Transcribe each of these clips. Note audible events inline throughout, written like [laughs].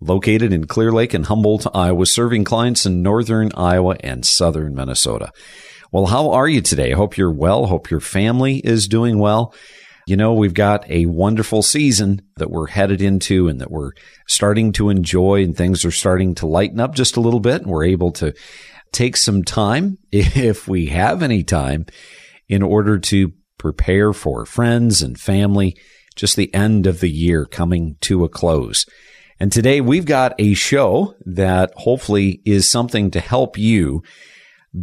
located in Clear Lake and Humboldt, Iowa, serving clients in northern Iowa and southern Minnesota. Well, how are you today? I hope you're well. Hope your family is doing well. You know, we've got a wonderful season that we're headed into and that we're starting to enjoy and things are starting to lighten up just a little bit and we're able to take some time, [laughs] if we have any time, in order to prepare for friends and family, just the end of the year coming to a close. And today we've got a show that hopefully is something to help you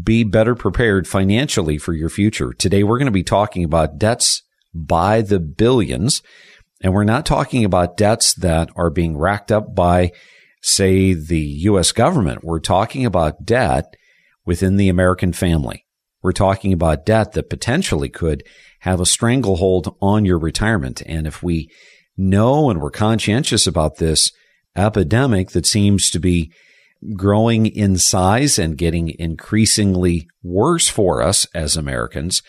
be better prepared financially for your future. Today we're going to be talking about debts by the billions. And we're not talking about debts that are being racked up by, say, the U.S. government. We're talking about debt within the American family. We're talking about debt that potentially could have a stranglehold on your retirement. And if we know and we're conscientious about this, epidemic that seems to be growing in size and getting increasingly worse for us as Americans,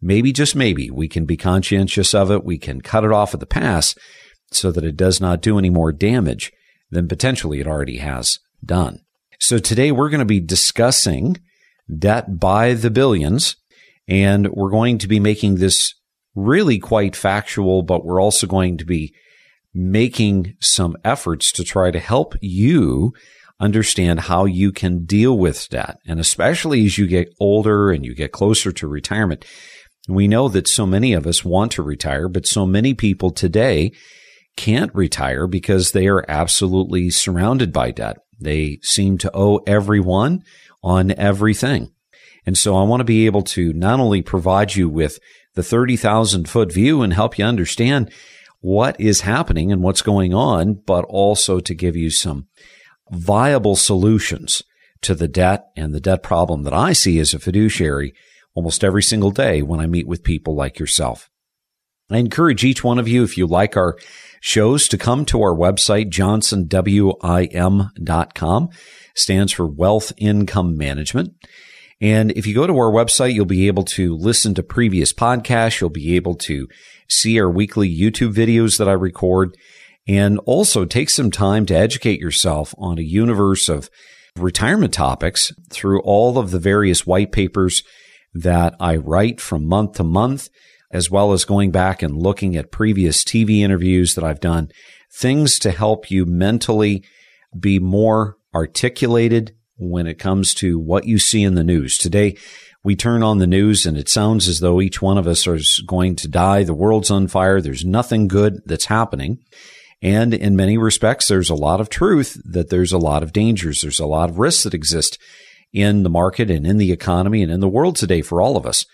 maybe just maybe we can be conscientious of it. We can cut it off at the pass so that it does not do any more damage than potentially it already has done. So today we're going to be discussing debt by the billions and we're going to be making this really quite factual, but we're also going to be making some efforts to try to help you understand how you can deal with debt. And especially as you get older and you get closer to retirement, we know that so many of us want to retire, but so many people today can't retire because they are absolutely surrounded by debt. They seem to owe everyone on everything. And so I want to be able to not only provide you with the 30,000 foot view and help you understand what is happening and what's going on, but also to give you some viable solutions to the debt and the debt problem that I see as a fiduciary almost every single day when I meet with people like yourself. I encourage each one of you, if you like our shows, to come to our website, johnsonwim.com, stands for Wealth Income Management. And if you go to our website, you'll be able to listen to previous podcasts. You'll be able to see our weekly YouTube videos that I record and also take some time to educate yourself on a universe of retirement topics through all of the various white papers that I write from month to month, as well as going back and looking at previous TV interviews that I've done, things to help you mentally be more articulated when it comes to what you see in the news. Today, we turn on the news and it sounds as though each one of us is going to die. The world's on fire. There's nothing good that's happening. And in many respects, there's a lot of truth that there's a lot of dangers. There's a lot of risks that exist in the market and in the economy and in the world today for all of us.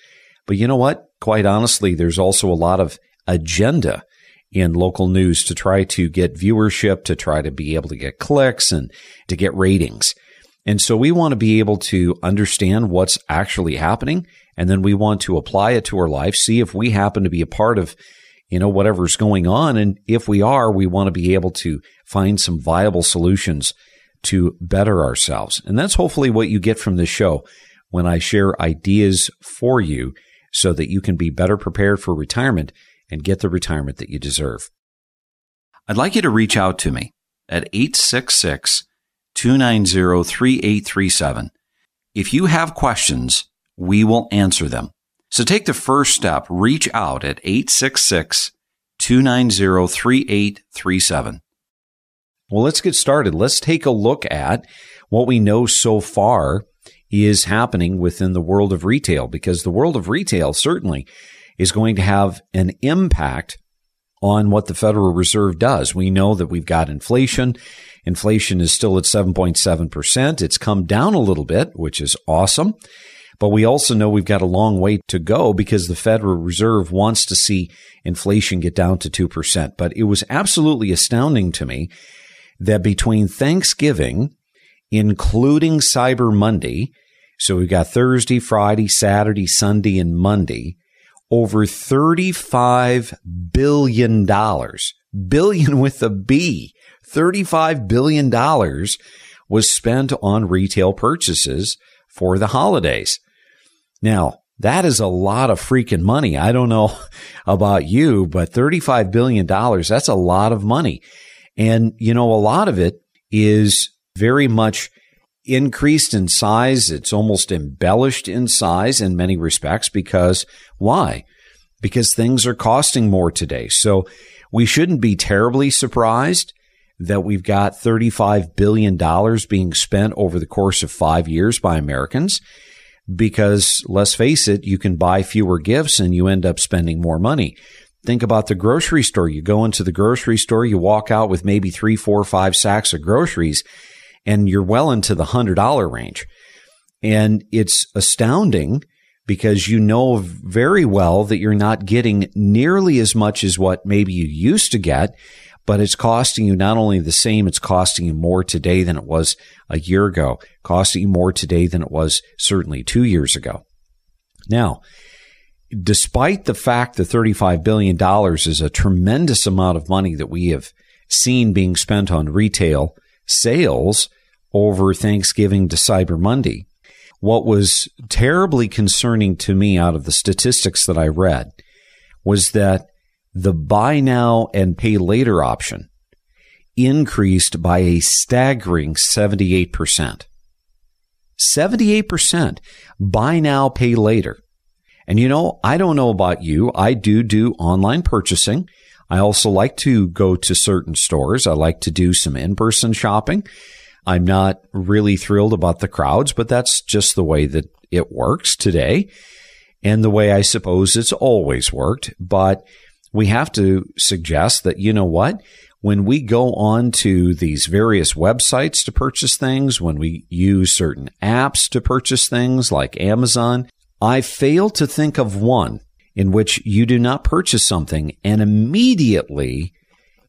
But you know what? Quite honestly, there's also a lot of agenda in local news to try to get viewership, to try to be able to get clicks and to get ratings. And so we want to be able to understand what's actually happening. And then we want to apply it to our life, see if we happen to be a part of you know, whatever's going on. And if we are, we want to be able to find some viable solutions to better ourselves. And that's hopefully what you get from this show when I share ideas for you so that you can be better prepared for retirement and get the retirement that you deserve. I'd like you to reach out to me at 866 290 3837. If you have questions, we will answer them. So take the first step. Reach out at 866 290 3837. Well, let's get started. Let's take a look at what we know so far is happening within the world of retail because the world of retail certainly is going to have an impact on what the Federal Reserve does. We know that we've got inflation. Inflation is still at 7.7%. It's come down a little bit, which is awesome. But we also know we've got a long way to go because the Federal Reserve wants to see inflation get down to 2%. But it was absolutely astounding to me that between Thanksgiving, including Cyber Monday, so we've got Thursday, Friday, Saturday, Sunday, and Monday, over $35 billion, billion with a B, $35 billion was spent on retail purchases for the holidays. Now, that is a lot of freaking money. I don't know [laughs] about you, but $35 billion, that's a lot of money. And, you know, a lot of it is very much increased in size. It's almost embellished in size in many respects because why? Because things are costing more today. So we shouldn't be terribly surprised that we've got $35 billion being spent over the course of five years by Americans because let's face it, you can buy fewer gifts and you end up spending more money. Think about the grocery store. You go into the grocery store, you walk out with maybe three, four, five sacks of groceries, and you're well into the hundred dollar range. And it's astounding because you know very well that you're not getting nearly as much as what maybe you used to get but it's costing you not only the same, it's costing you more today than it was a year ago, costing you more today than it was certainly two years ago. Now, despite the fact that $35 billion is a tremendous amount of money that we have seen being spent on retail sales over Thanksgiving to Cyber Monday, what was terribly concerning to me out of the statistics that I read was that the buy now and pay later option increased by a staggering 78%. 78% buy now, pay later. And you know, I don't know about you. I do do online purchasing. I also like to go to certain stores. I like to do some in-person shopping. I'm not really thrilled about the crowds, but that's just the way that it works today and the way I suppose it's always worked. But we have to suggest that, you know what? When we go on to these various websites to purchase things, when we use certain apps to purchase things like Amazon, I fail to think of one in which you do not purchase something and immediately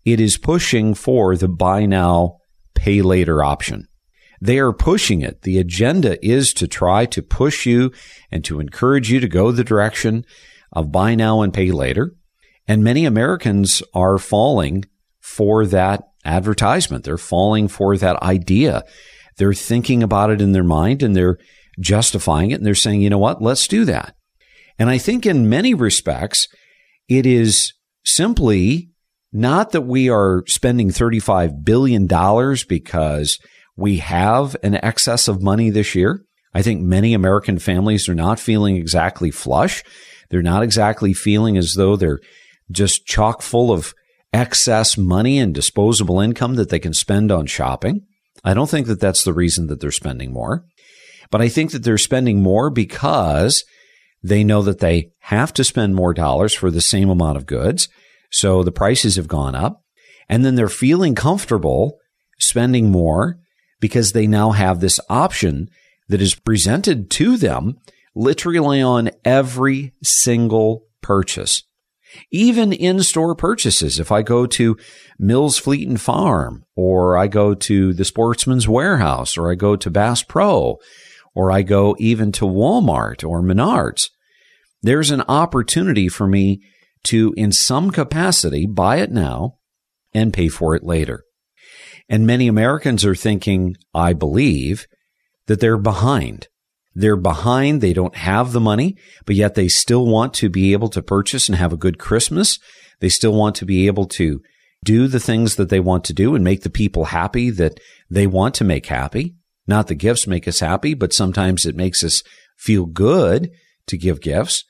it is pushing for the buy now, pay later option. They are pushing it. The agenda is to try to push you and to encourage you to go the direction of buy now and pay later. And many Americans are falling for that advertisement. They're falling for that idea. They're thinking about it in their mind and they're justifying it and they're saying, you know what, let's do that. And I think in many respects, it is simply not that we are spending $35 billion because we have an excess of money this year. I think many American families are not feeling exactly flush. They're not exactly feeling as though they're just chock full of excess money and disposable income that they can spend on shopping. I don't think that that's the reason that they're spending more. But I think that they're spending more because they know that they have to spend more dollars for the same amount of goods. So the prices have gone up. And then they're feeling comfortable spending more because they now have this option that is presented to them literally on every single purchase. Even in store purchases, if I go to Mills Fleet and Farm, or I go to the Sportsman's Warehouse, or I go to Bass Pro, or I go even to Walmart or Menards, there's an opportunity for me to, in some capacity, buy it now and pay for it later. And many Americans are thinking, I believe, that they're behind. They're behind. They don't have the money, but yet they still want to be able to purchase and have a good Christmas. They still want to be able to do the things that they want to do and make the people happy that they want to make happy. Not the gifts make us happy, but sometimes it makes us feel good to give gifts.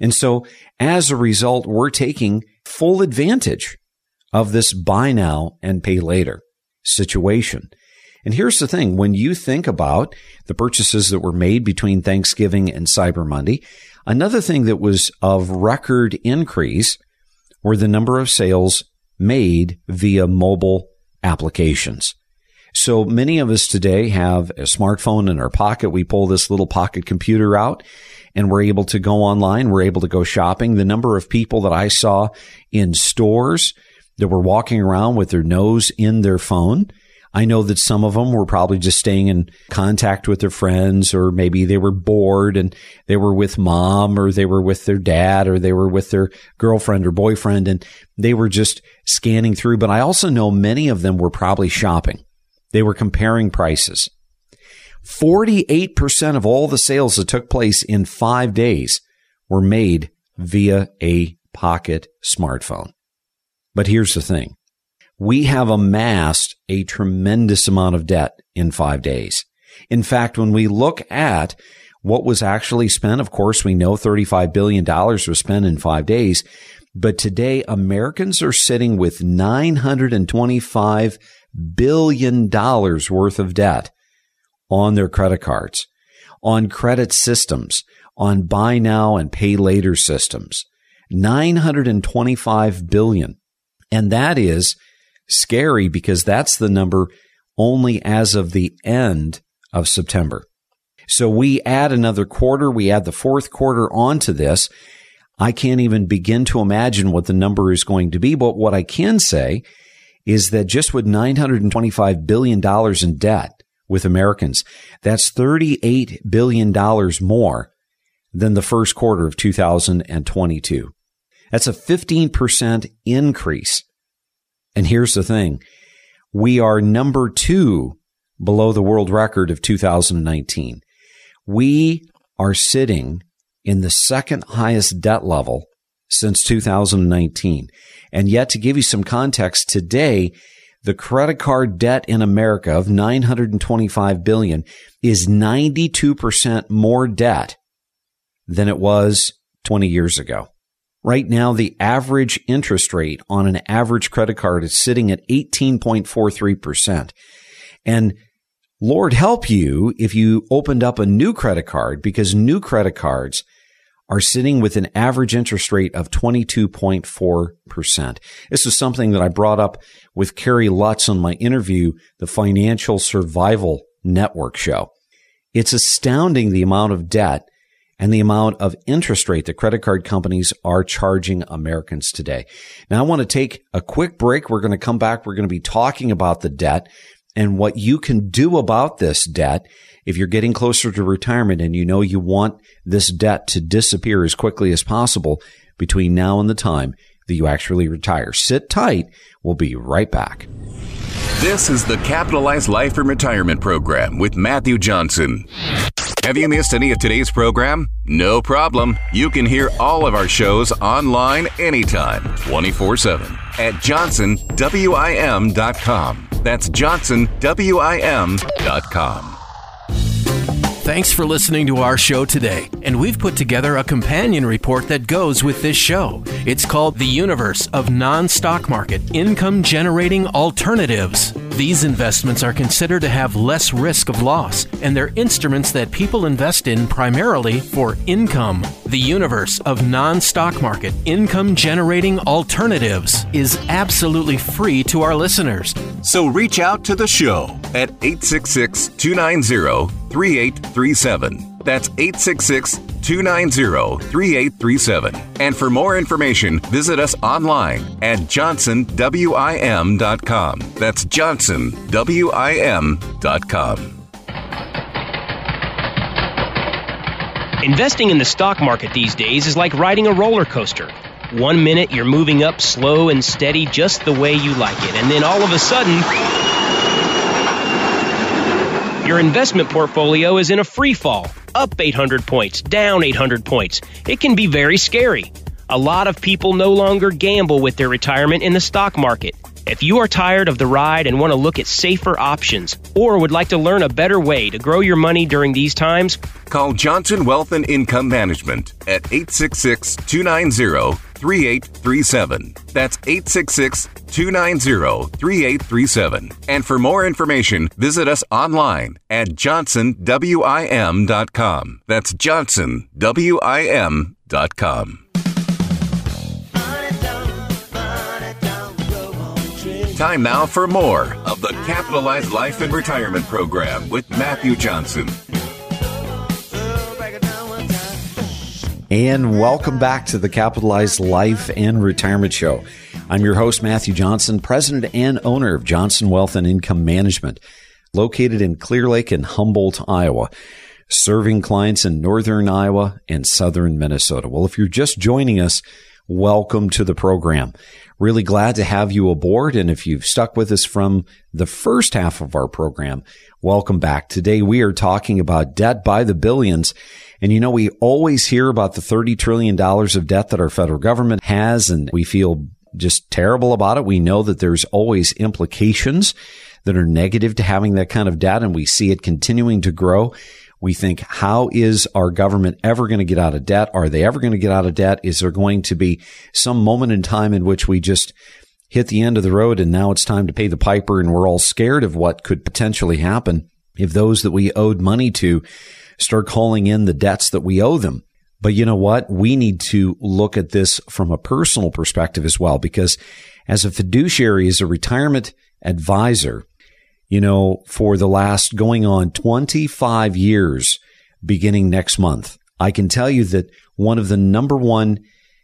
And so as a result, we're taking full advantage of this buy now and pay later situation. And here's the thing. When you think about the purchases that were made between Thanksgiving and Cyber Monday, another thing that was of record increase were the number of sales made via mobile applications. So many of us today have a smartphone in our pocket. We pull this little pocket computer out and we're able to go online. We're able to go shopping. The number of people that I saw in stores that were walking around with their nose in their phone. I know that some of them were probably just staying in contact with their friends, or maybe they were bored and they were with mom, or they were with their dad, or they were with their girlfriend or boyfriend, and they were just scanning through. But I also know many of them were probably shopping. They were comparing prices. 48% of all the sales that took place in five days were made via a pocket smartphone. But here's the thing. We have amassed a tremendous amount of debt in five days. In fact, when we look at what was actually spent, of course, we know $35 billion was spent in five days. But today, Americans are sitting with $925 billion worth of debt on their credit cards, on credit systems, on buy now and pay later systems. 925 billion. And that is scary because that's the number only as of the end of September. So we add another quarter, we add the fourth quarter onto this. I can't even begin to imagine what the number is going to be. But what I can say is that just with $925 billion in debt with Americans, that's $38 billion more than the first quarter of 2022. That's a 15% increase. And here's the thing. We are number two below the world record of 2019. We are sitting in the second highest debt level since 2019. And yet to give you some context today, the credit card debt in America of 925 billion is 92% more debt than it was 20 years ago. Right now, the average interest rate on an average credit card is sitting at 18.43%. And Lord help you if you opened up a new credit card because new credit cards are sitting with an average interest rate of 22.4%. This is something that I brought up with Kerry Lutz on my interview, the Financial Survival Network show. It's astounding the amount of debt and the amount of interest rate that credit card companies are charging Americans today. Now I want to take a quick break. We're going to come back. We're going to be talking about the debt and what you can do about this debt if you're getting closer to retirement and you know you want this debt to disappear as quickly as possible between now and the time that you actually retire. Sit tight. We'll be right back. This is the Capitalized Life and Retirement Program with Matthew Johnson. Have you missed any of today's program? No problem. You can hear all of our shows online anytime, 24 7 at johnsonwim.com. That's johnsonwim.com. Thanks for listening to our show today. And we've put together a companion report that goes with this show. It's called The Universe of Non Stock Market Income Generating Alternatives. These investments are considered to have less risk of loss, and they're instruments that people invest in primarily for income. The universe of non stock market income generating alternatives is absolutely free to our listeners. So reach out to the show at 866 290 3837. That's 866 290 3837. And for more information, visit us online at johnsonwim.com. That's johnsonwim.com. Investing in the stock market these days is like riding a roller coaster. One minute you're moving up slow and steady just the way you like it, and then all of a sudden, your investment portfolio is in a free fall, up 800 points, down 800 points. It can be very scary. A lot of people no longer gamble with their retirement in the stock market. If you are tired of the ride and want to look at safer options or would like to learn a better way to grow your money during these times, call Johnson Wealth and Income Management at 866 290 3837. That's 866 290 3837. And for more information, visit us online at johnsonwim.com. That's johnsonwim.com. Time now for more of the Capitalized Life and Retirement Program with Matthew Johnson. And welcome back to the Capitalized Life and Retirement Show. I'm your host, Matthew Johnson, president and owner of Johnson Wealth and Income Management, located in Clear Lake and Humboldt, Iowa, serving clients in northern Iowa and southern Minnesota. Well, if you're just joining us, welcome to the program. Really glad to have you aboard. And if you've stuck with us from the first half of our program, welcome back. Today we are talking about debt by the billions. And you know, we always hear about the $30 trillion of debt that our federal government has, and we feel just terrible about it. We know that there's always implications that are negative to having that kind of debt, and we see it continuing to grow. We think, how is our government ever going to get out of debt? Are they ever going to get out of debt? Is there going to be some moment in time in which we just hit the end of the road and now it's time to pay the piper and we're all scared of what could potentially happen if those that we owed money to start calling in the debts that we owe them? But you know what? We need to look at this from a personal perspective as well, because as a fiduciary, as a retirement advisor, you know, for the last going on 25 years beginning next month. I can tell you that one of the number one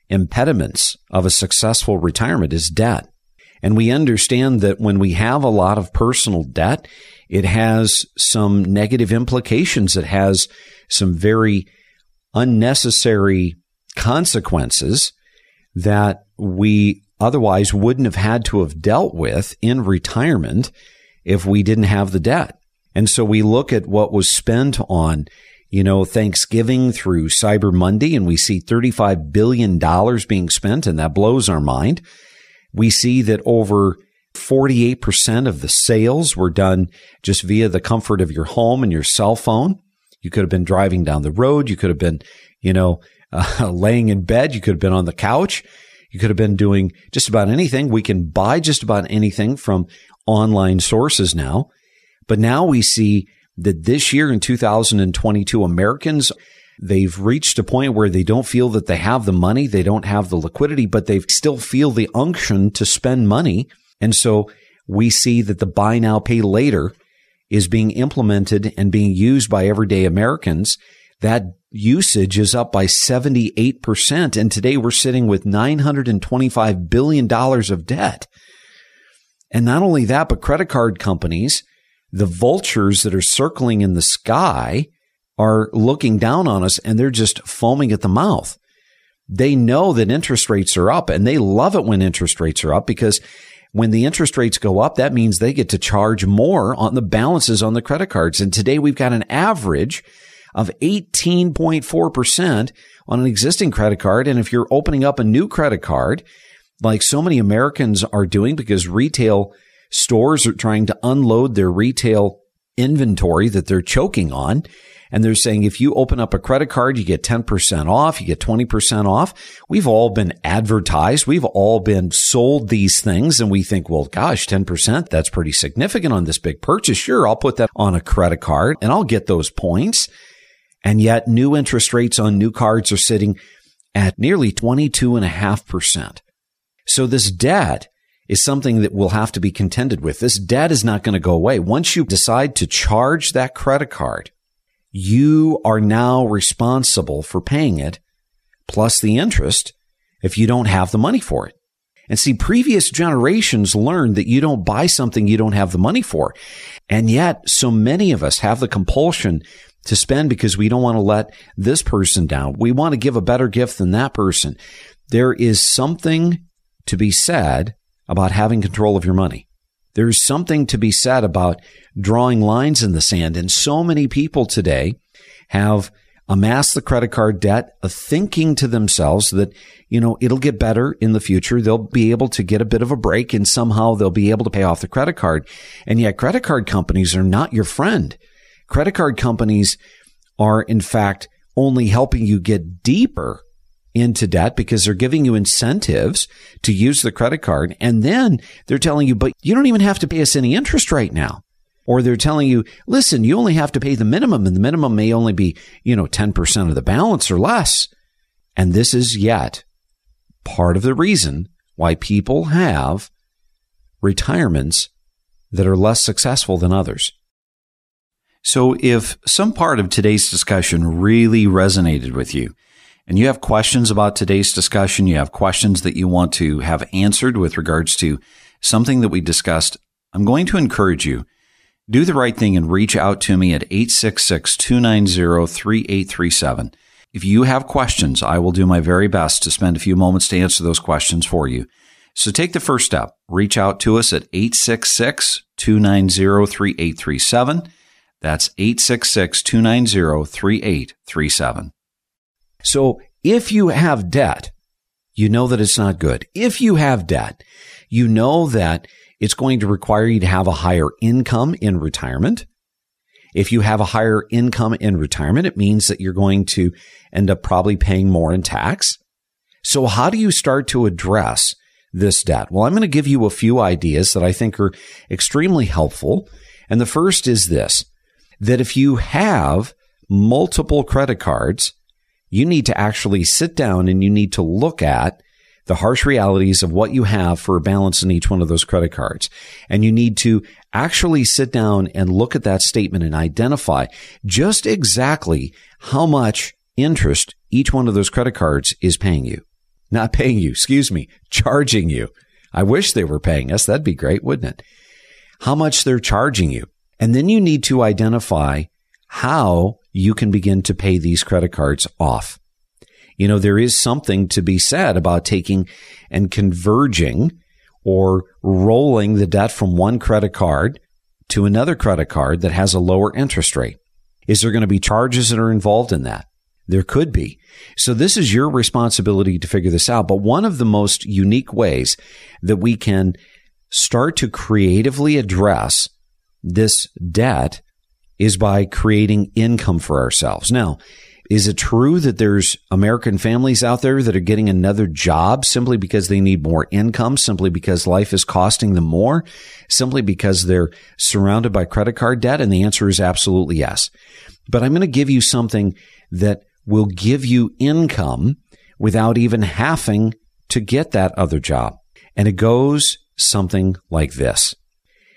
impediments of a successful retirement is debt. And we understand that when we have a lot of personal debt, it has some negative implications. It has some very unnecessary consequences that we otherwise wouldn't have had to have dealt with in retirement if we didn't have the debt. And so we look at what was spent on, you know, Thanksgiving through Cyber Monday, and we see $35 billion being spent, and that blows our mind. We see that over 48% of the sales were done just via the comfort of your home and your cell phone. You could have been driving down the road. You could have been, you know, [laughs] uh, laying in bed. You could have been on the couch. You could have been doing just about anything. We can buy just about anything from online sources now. But now we see that this year in 2022, Americans, they've reached a point where they don't feel that they have the money, they don't have the liquidity, but they still feel the unction to spend money. And so we see that the buy now, pay later is being implemented and being used by everyday Americans. That usage is up by 78%. And today we're sitting with $925 billion of debt. And not only that, but credit card companies, the vultures that are circling in the sky are looking down on us and they're just foaming at the mouth. They know that interest rates are up and they love it when interest rates are up because when the interest rates go up, that means they get to charge more on the balances on the credit cards. And today we've got an average of 18.4% on an existing credit card. And if you're opening up a new credit card, like so many Americans are doing because retail stores are trying to unload their retail inventory that they're choking on. And they're saying if you open up a credit card, you get 10% off, you get 20% off. We've all been advertised. We've all been sold these things. And we think, well, gosh, 10%, that's pretty significant on this big purchase. Sure, I'll put that on a credit card and I'll get those points. And yet new interest rates on new cards are sitting at nearly 22.5%. So this debt is something that will have to be contended with. This debt is not going to go away. Once you decide to charge that credit card, you are now responsible for paying it plus the interest if you don't have the money for it. And see, previous generations learned that you don't buy something you don't have the money for. And yet so many of us have the compulsion to spend because we don't want to let this person down. We want to give a better gift than that person. there is something to be said about having control of your money. There's something to be said about drawing lines in the sand. And so many people today have amassed the credit card debt, of thinking to themselves that, you know, it'll get better in the future. They'll be able to get a bit of a break and somehow they'll be able to pay off the credit card. And yet credit card companies are not your friend. Credit card companies are in fact only helping you get deeper into debt because they're giving you incentives to use the credit card. And then they're telling you, but you don't even have to pay us any interest right now. Or they're telling you, listen, you only have to pay the minimum and the minimum may only be, you know, 10% of the balance or less. And this is yet part of the reason why people have retirements that are less successful than others. So if some part of today's discussion really resonated with you, and you have questions about today's discussion, you have questions that you want to have answered with regards to something that we discussed, I'm going to encourage you do the right thing and reach out to me at 866 290 3837. If you have questions, I will do my very best to spend a few moments to answer those questions for you. So take the first step. Reach out to us at 866 290 3837. That's 866 290 3837. So if you have debt, you know that it's not good. If you have debt, you know that it's going to require you to have a higher income in retirement. If you have a higher income in retirement, it means that you're going to end up probably paying more in tax. So how do you start to address this debt? Well, I'm going to give you a few ideas that I think are extremely helpful. And the first is this, that if you have multiple credit cards, you need to actually sit down and you need to look at the harsh realities of what you have for a balance in each one of those credit cards. And you need to actually sit down and look at that statement and identify just exactly how much interest each one of those credit cards is paying you. Not paying you, excuse me, charging you. I wish they were paying us. That'd be great, wouldn't it? How much they're charging you. And then you need to identify how you can begin to pay these credit cards off you know, there is something to be said about taking and converging or rolling the debt from one credit card to another credit card that has a lower interest rate. Is there going to be charges that are involved in that? There could be. So this is your responsibility to figure this out. But one of the most unique ways that we can start to creatively address this debt is by creating income for ourselves. Now, is it true that there's American families out there that are getting another job simply because they need more income, simply because life is costing them more, simply because they're surrounded by credit card debt? And the answer is absolutely yes. But I'm going to give you something that will give you income without even having to get that other job. And it goes something like this.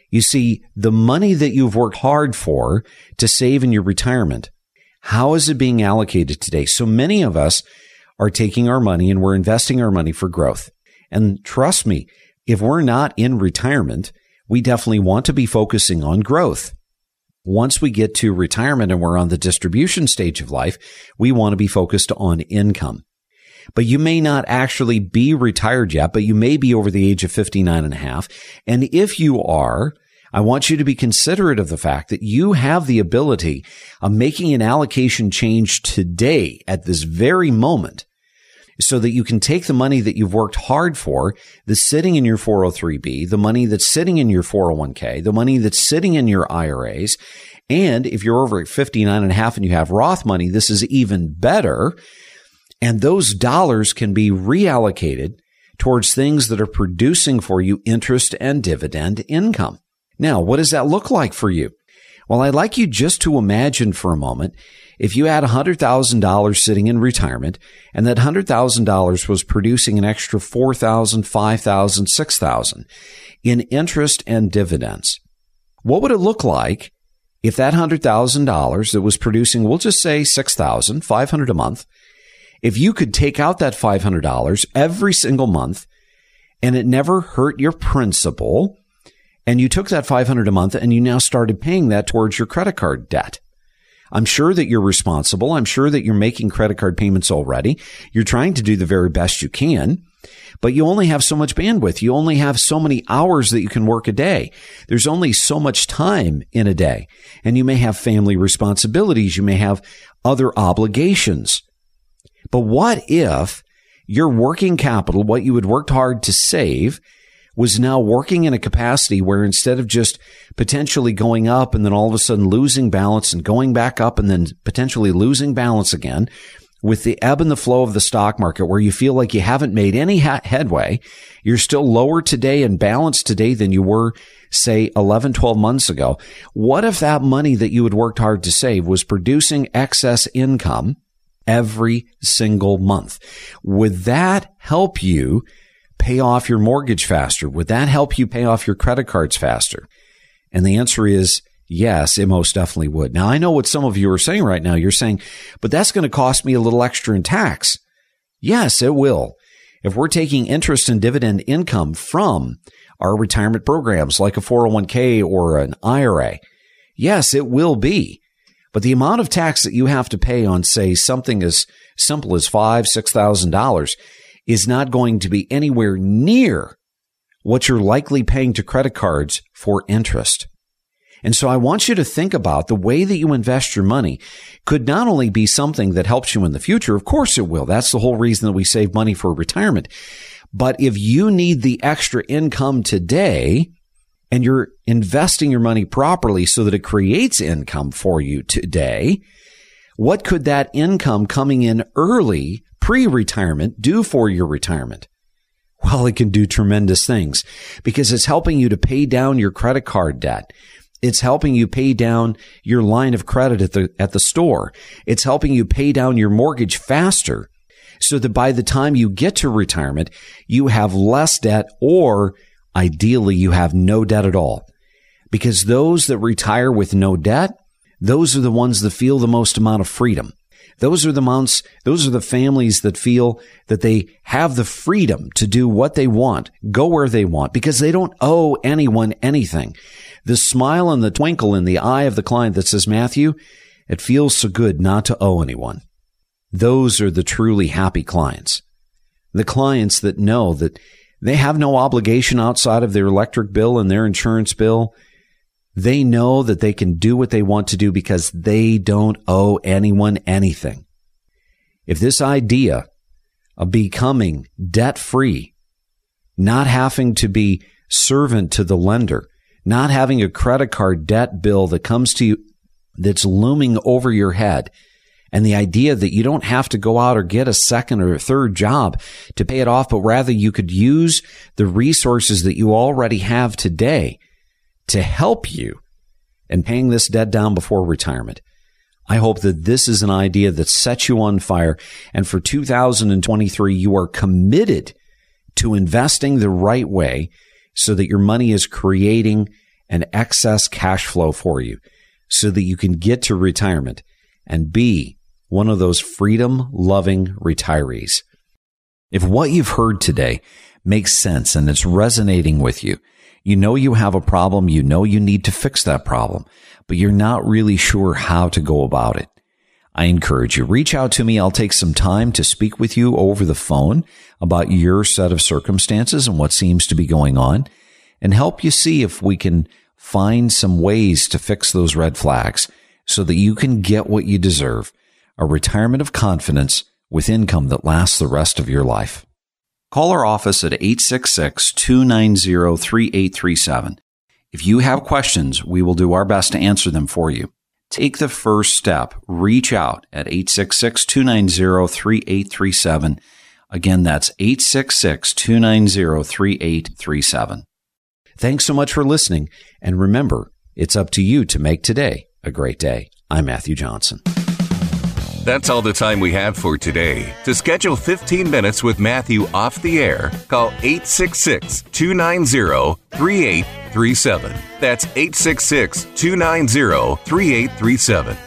You see, the money that you've worked hard for to save in your retirement how is it being allocated today? So many of us are taking our money and we're investing our money for growth. And trust me, if we're not in retirement, we definitely want to be focusing on growth. Once we get to retirement and we're on the distribution stage of life, we want to be focused on income. But you may not actually be retired yet, but you may be over the age of 59 and a half. And if you are, I want you to be considerate of the fact that you have the ability of making an allocation change today at this very moment so that you can take the money that you've worked hard for, that's sitting in your 403b, the money that's sitting in your 401k, the money that's sitting in your IRAs. And if you're over at 59 and a half and you have Roth money, this is even better. And those dollars can be reallocated towards things that are producing for you interest and dividend income. Now, what does that look like for you? Well, I'd like you just to imagine for a moment if you had $100,000 sitting in retirement and that $100,000 was producing an extra 4,000, 5,000, 6,000 in interest and dividends. What would it look like if that $100,000 that was producing, we'll just say 6,500 a month, if you could take out that $500 every single month and it never hurt your principal and you took that 500 a month and you now started paying that towards your credit card debt. I'm sure that you're responsible. I'm sure that you're making credit card payments already. You're trying to do the very best you can, but you only have so much bandwidth. You only have so many hours that you can work a day. There's only so much time in a day. And you may have family responsibilities. You may have other obligations. But what if your working capital, what you had worked hard to save, was now working in a capacity where instead of just potentially going up and then all of a sudden losing balance and going back up and then potentially losing balance again with the ebb and the flow of the stock market where you feel like you haven't made any headway, you're still lower today in balance today than you were say 11, 12 months ago. What if that money that you had worked hard to save was producing excess income every single month? Would that help you pay off your mortgage faster? Would that help you pay off your credit cards faster? And the answer is yes, it most definitely would. Now, I know what some of you are saying right now. You're saying, but that's going to cost me a little extra in tax. Yes, it will. If we're taking interest and dividend income from our retirement programs like a 401k or an IRA, yes, it will be. But the amount of tax that you have to pay on, say, something as simple as five, six thousand dollars is not going to be anywhere near what you're likely paying to credit cards for interest. And so I want you to think about the way that you invest your money could not only be something that helps you in the future. Of course it will. That's the whole reason that we save money for retirement. But if you need the extra income today and you're investing your money properly so that it creates income for you today, what could that income coming in early pre-retirement do for your retirement? Well, it can do tremendous things because it's helping you to pay down your credit card debt. It's helping you pay down your line of credit at the, at the store. It's helping you pay down your mortgage faster so that by the time you get to retirement, you have less debt or ideally you have no debt at all. Because those that retire with no debt, those are the ones that feel the most amount of freedom. Those are the mounts, those are the families that feel that they have the freedom to do what they want, go where they want, because they don't owe anyone anything. The smile and the twinkle in the eye of the client that says, Matthew, it feels so good not to owe anyone. Those are the truly happy clients. The clients that know that they have no obligation outside of their electric bill and their insurance bill they know that they can do what they want to do because they don't owe anyone anything. If this idea of becoming debt free, not having to be servant to the lender, not having a credit card debt bill that comes to you that's looming over your head, and the idea that you don't have to go out or get a second or a third job to pay it off, but rather you could use the resources that you already have today to help you in paying this debt down before retirement. I hope that this is an idea that sets you on fire. And for 2023, you are committed to investing the right way so that your money is creating an excess cash flow for you so that you can get to retirement and be one of those freedom loving retirees. If what you've heard today makes sense and it's resonating with you, you know you have a problem. You know you need to fix that problem, but you're not really sure how to go about it. I encourage you, reach out to me. I'll take some time to speak with you over the phone about your set of circumstances and what seems to be going on and help you see if we can find some ways to fix those red flags so that you can get what you deserve, a retirement of confidence with income that lasts the rest of your life. Call our office at 866 290 3837. If you have questions, we will do our best to answer them for you. Take the first step. Reach out at 866 290 3837. Again, that's 866 290 3837. Thanks so much for listening. And remember, it's up to you to make today a great day. I'm Matthew Johnson. That's all the time we have for today. To schedule 15 minutes with Matthew off the air, call 866 290 3837. That's 866 290 3837.